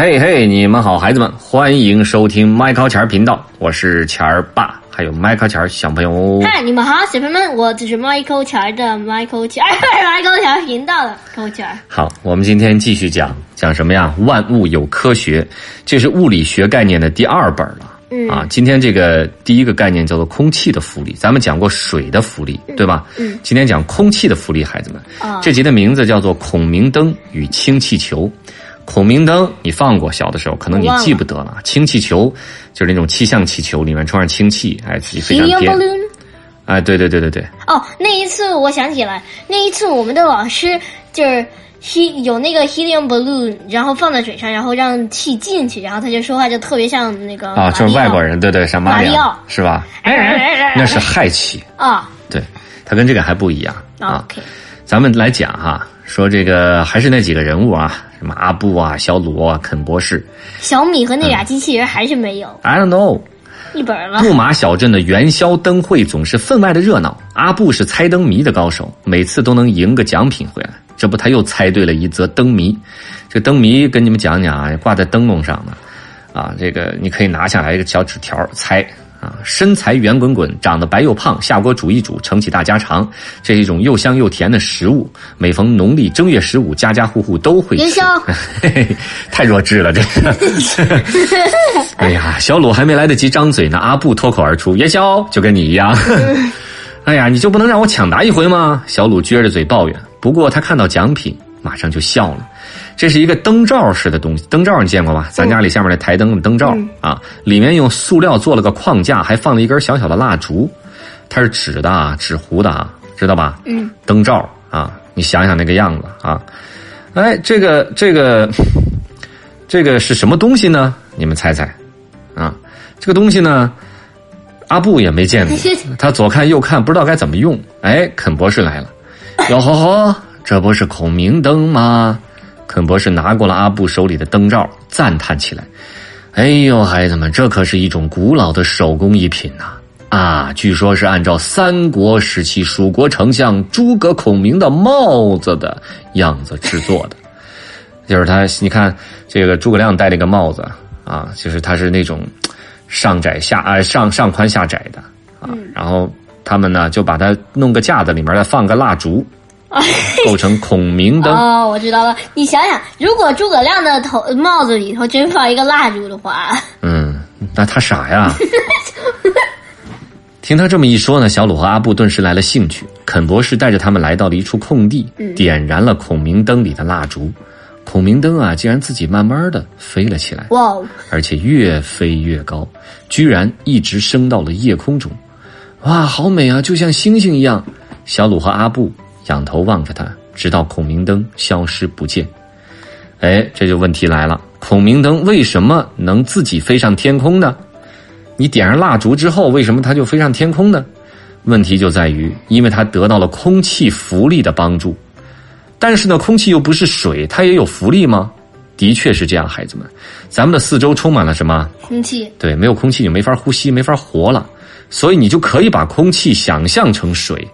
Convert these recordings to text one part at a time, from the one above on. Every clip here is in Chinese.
嘿嘿，你们好，孩子们，欢迎收听麦考钱儿频道，我是钱儿爸，还有麦考钱儿小朋友。嗨，你们好，小朋友们，我就是 Michael 钱儿的 Michael 钱儿，Michael 钱儿频道的 Michael 钱儿。好，我们今天继续讲讲什么呀？万物有科学，这是物理学概念的第二本了。嗯啊，今天这个第一个概念叫做空气的浮力，咱们讲过水的浮力，对吧？嗯今天讲空气的浮力，孩子们。啊这集的名字叫做《孔明灯与氢气球》。孔明灯你放过，小的时候可能你记不得了。氢气球就是那种气象气球，里面装上氢气，哎，自己飞上 Helium 天。哎，对对对对对，哦，那一次我想起来，那一次我们的老师就是 he 有那个 helium balloon，然后放在嘴上，然后让气进去，然后他就说话就特别像那个啊，就是外国人人，对对，像马里奥是吧？那是氦气，啊。对，它跟这个还不一样啊。OK，咱们来讲哈，说这个还是那几个人物啊，什么阿布啊、小鲁啊、肯博士小米和嗯那俩机器人还是没有，I don't know。一本了。布马小镇的元宵灯会总是分外的热闹。阿布是猜灯谜的高手，每次都能赢个奖品回来。这不，他又猜对了一则灯谜。这灯谜跟你们讲讲啊，挂在灯笼上的。啊，这个你可以拿下来一个小纸条猜啊，身材圆滚滚，长得白又胖，下锅煮一煮，盛起大家常。这是一种又香又甜的食物，每逢农历正月十五，家家户户都会吃。元宵 嘿嘿，太弱智了，这个。哎呀，小鲁还没来得及张嘴呢，阿布脱口而出：“元宵，就跟你一样。”哎呀，你就不能让我抢答一回吗？小鲁撅着嘴抱怨。不过他看到奖品，马上就笑了。这是一个灯罩式的东西，灯罩你见过吧？咱家里下面那台灯的灯罩、啊，里面用塑料做了个框架，还放了一根小小的蜡烛，它是纸的啊，纸糊的啊，知道吧？嗯，灯罩啊，你想想那个样子啊，哎，这个这个这个是什么东西呢？你们猜猜啊？这个东西呢，阿布也没见过，他左看右看，不知道该怎么用。哎，肯博士来了，哟吼吼，这不是孔明灯吗？肯博士拿过了阿布手里的灯罩，赞叹起来：“哎呦，孩子们，这可是一种古老的手工艺品呐、啊！据说是按照三国时期蜀国丞相诸葛孔明的帽子的样子制作的。就是他，你看这个诸葛亮戴这个帽子啊，就是他是那种上窄下啊、上上宽下窄的啊，然后他们呢就把它弄个架子里面再放个蜡烛，构成孔明灯。哦，我知道了。你想想，如果诸葛亮的头帽子里头真放一个蜡烛的话，嗯，那他傻呀。听他这么一说呢，小鲁和阿布顿时来了兴趣。肯博士带着他们来到了一处空地，点燃了孔明灯里的蜡烛。孔明灯啊，竟然自己慢慢的飞了起来，哇哦，而且越飞越高，居然一直升到了夜空中。哇，好美啊，就像星星一样。小鲁和阿布仰头望着它，直到孔明灯消失不见。哎，这就问题来了，孔明灯为什么能自己飞上天空呢？你点上蜡烛之后，为什么它就飞上天空呢？问题就在于，因为它得到了空气浮力的帮助。但是呢，空气又不是水，它也有浮力吗？的确是这样，孩子们，咱们的四周充满了什么？空气对，没有空气你就没法呼吸，没法活了。所以你就可以把空气想象成水。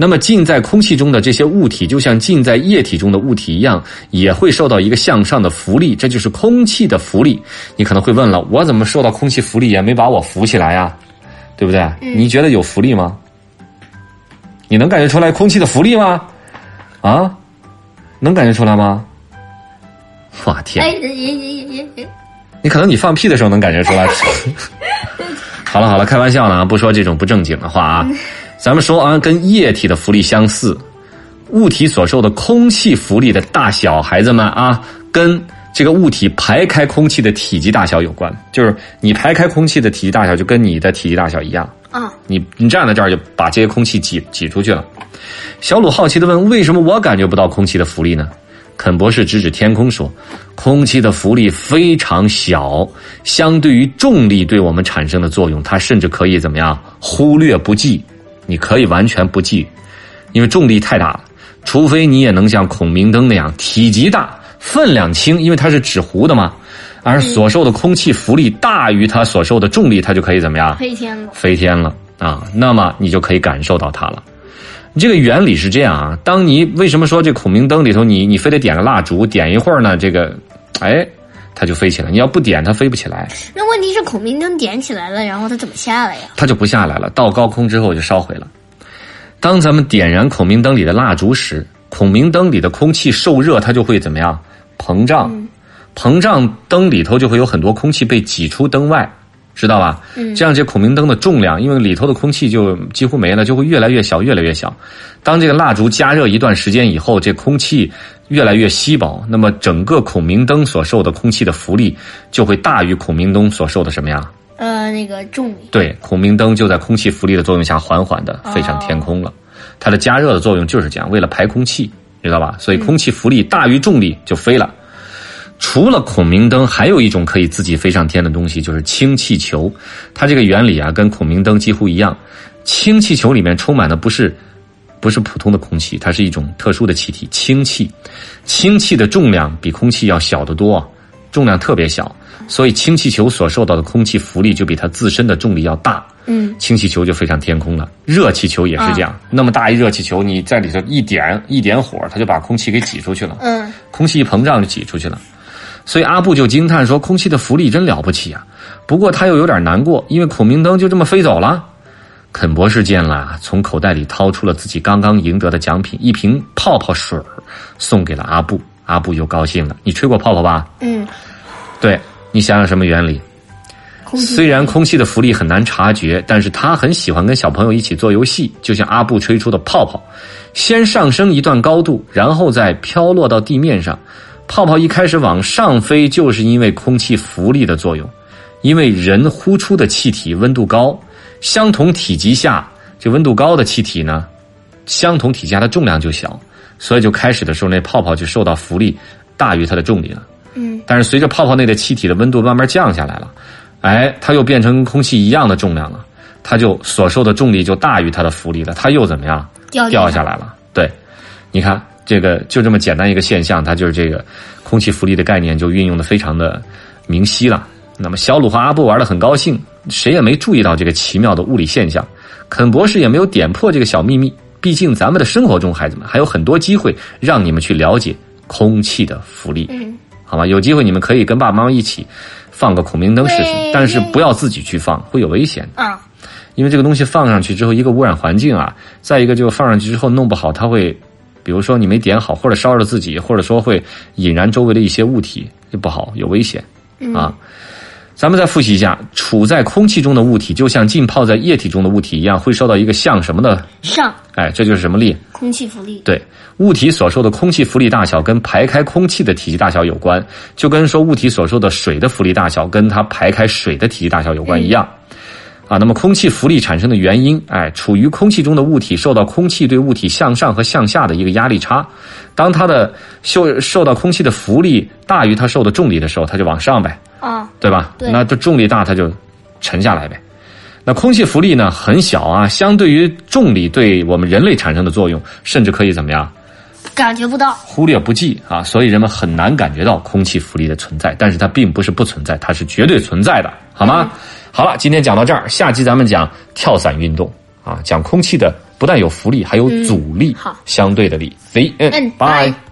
那么浸在空气中的这些物体，就像浸在液体中的物体一样，也会受到一个向上的浮力，这就是空气的浮力。你可能会问了，我怎么受到空气浮力也没把我浮起来呀？对不对？你觉得有浮力吗？你能感觉出来空气的浮力吗？啊，能感觉出来吗？哇天！你可能你放屁的时候能感觉出来。好了好了，开玩笑呢啊，不说这种不正经的话啊。咱们说啊，跟液体的浮力相似，物体所受的空气浮力的大小，孩子们啊，跟这个物体排开空气的体积大小有关。就是你排开空气的体积大小，就跟你的体积大小一样。啊，你你站在这儿就把这些空气挤挤出去了。小鲁好奇的问：“为什么我感觉不到空气的浮力呢？”肯博士指指天空说：“空气的浮力非常小，相对于重力对我们产生的作用，它甚至可以怎么样忽略不计？你可以完全不系，因为重力太大了。除非你也能像孔明灯那样体积大、分量轻，因为它是纸糊的嘛，而所受的空气浮力大于它所受的重力，它就可以怎么样？飞天了。飞天了啊，那么你就可以感受到它了。这个原理是这样啊，当你为什么说这孔明灯里头你你非得点个蜡烛，点一会儿呢，这个，哎，它就飞起来；你要不点，它飞不起来，那问题是孔明灯点起来了，然后它怎么下来呀？它就不下来了。到高空之后就烧毁了。当咱们点燃孔明灯里的蜡烛时，孔明灯里的空气受热，它就会怎么样？膨胀，膨胀，灯里头就会有很多空气被挤出灯外，知道吧？嗯这样这孔明灯的重量，因为里头的空气就几乎没了，就会越来越小，越来越小。当这个蜡烛加热一段时间以后，这空气越来越稀薄，那么整个孔明灯所受的空气的浮力就会大于孔明灯所受的什么呀？呃，那个重力。对，孔明灯就在空气浮力的作用下，缓缓的飞上天空了。它的加热的作用就是这样，为了排空气，知道吧？所以空气浮力大于重力就飞了。除了孔明灯，还有一种可以自己飞上天的东西，就是氢气球。它这个原理啊，跟孔明灯几乎一样。氢气球里面充满的不是不是普通的空气，它是一种特殊的气体——氢气。氢气的重量比空气要小得多，重量特别小，所以氢气球所受到的空气浮力就比它自身的重力要大。嗯，氢气球就飞上天空了。热气球也是这样，那么大一热气球，你在里头一点一点火，它就把空气给挤出去了。嗯，空气一膨胀就挤出去了。所以阿布就惊叹说：“空气的浮力真了不起啊！”不过他又有点难过，因为孔明灯就这么飞走了。肯博士见了，从口袋里掏出了自己刚刚赢得的奖品——一瓶泡泡水儿，送给了阿布。阿布就高兴了：“你吹过泡泡吧？”嗯，对，你想想什么原理？虽然空气的浮力很难察觉，但是他很喜欢跟小朋友一起做游戏，就像阿布吹出的泡泡，先上升一段高度，然后再飘落到地面上。泡泡一开始往上飞，就是因为空气浮力的作用。因为人呼出的气体温度高，相同体积下，这温度高的气体呢，相同体积下的重量就小，所以就开始的时候那泡泡就受到浮力大于它的重力了。嗯，但是随着泡泡内的气体的温度慢慢降下来了，哎，它又变成跟空气一样的重量了，它就所受的重力就大于它的浮力了，它又怎么样？掉掉下来了。对，你看这个就这么简单一个现象，它就是这个空气浮力的概念就运用的非常的明晰了。那么小鲁和阿布玩的很高兴，谁也没注意到这个奇妙的物理现象，肯博士也没有点破这个小秘密。毕竟咱们的生活中，孩子们还有很多机会让你们去了解空气的浮力。嗯，好吗，有机会你们可以跟爸爸妈妈一起放个孔明灯试试，但是不要自己去放，会有危险的。啊，因为这个东西放上去之后，一个污染环境啊，再一个就放上去之后弄不好，它会，比如说你没点好，或者烧着自己，或者说会引燃周围的一些物体，就不好，有危险啊。咱们再复习一下，处在空气中的物体就像浸泡在液体中的物体一样，会受到一个像什么的？上哎，这就是什么力？空气浮力。对，物体所受的空气浮力大小跟排开空气的体积大小有关，就跟说物体所受的水的浮力大小跟它排开水的体积大小有关一样。啊，那么空气浮力产生的原因，哎，处于空气中的物体受到空气对物体向上和向下的一个压力差，当它的受受到空气的浮力大于它受的重力的时候，它就往上呗，啊，对吧？对那这重力大，它就沉下来呗。那空气浮力呢很小啊，相对于重力对我们人类产生的作用，甚至可以怎么样？感觉不到。忽略不计啊，所以人们很难感觉到空气浮力的存在，但是它并不是不存在，它是绝对存在的，好吗？好了，今天讲到这儿，下期咱们讲跳伞运动啊，讲空气的不但有浮力，还有阻力，好相对的力。See，嗯拜拜。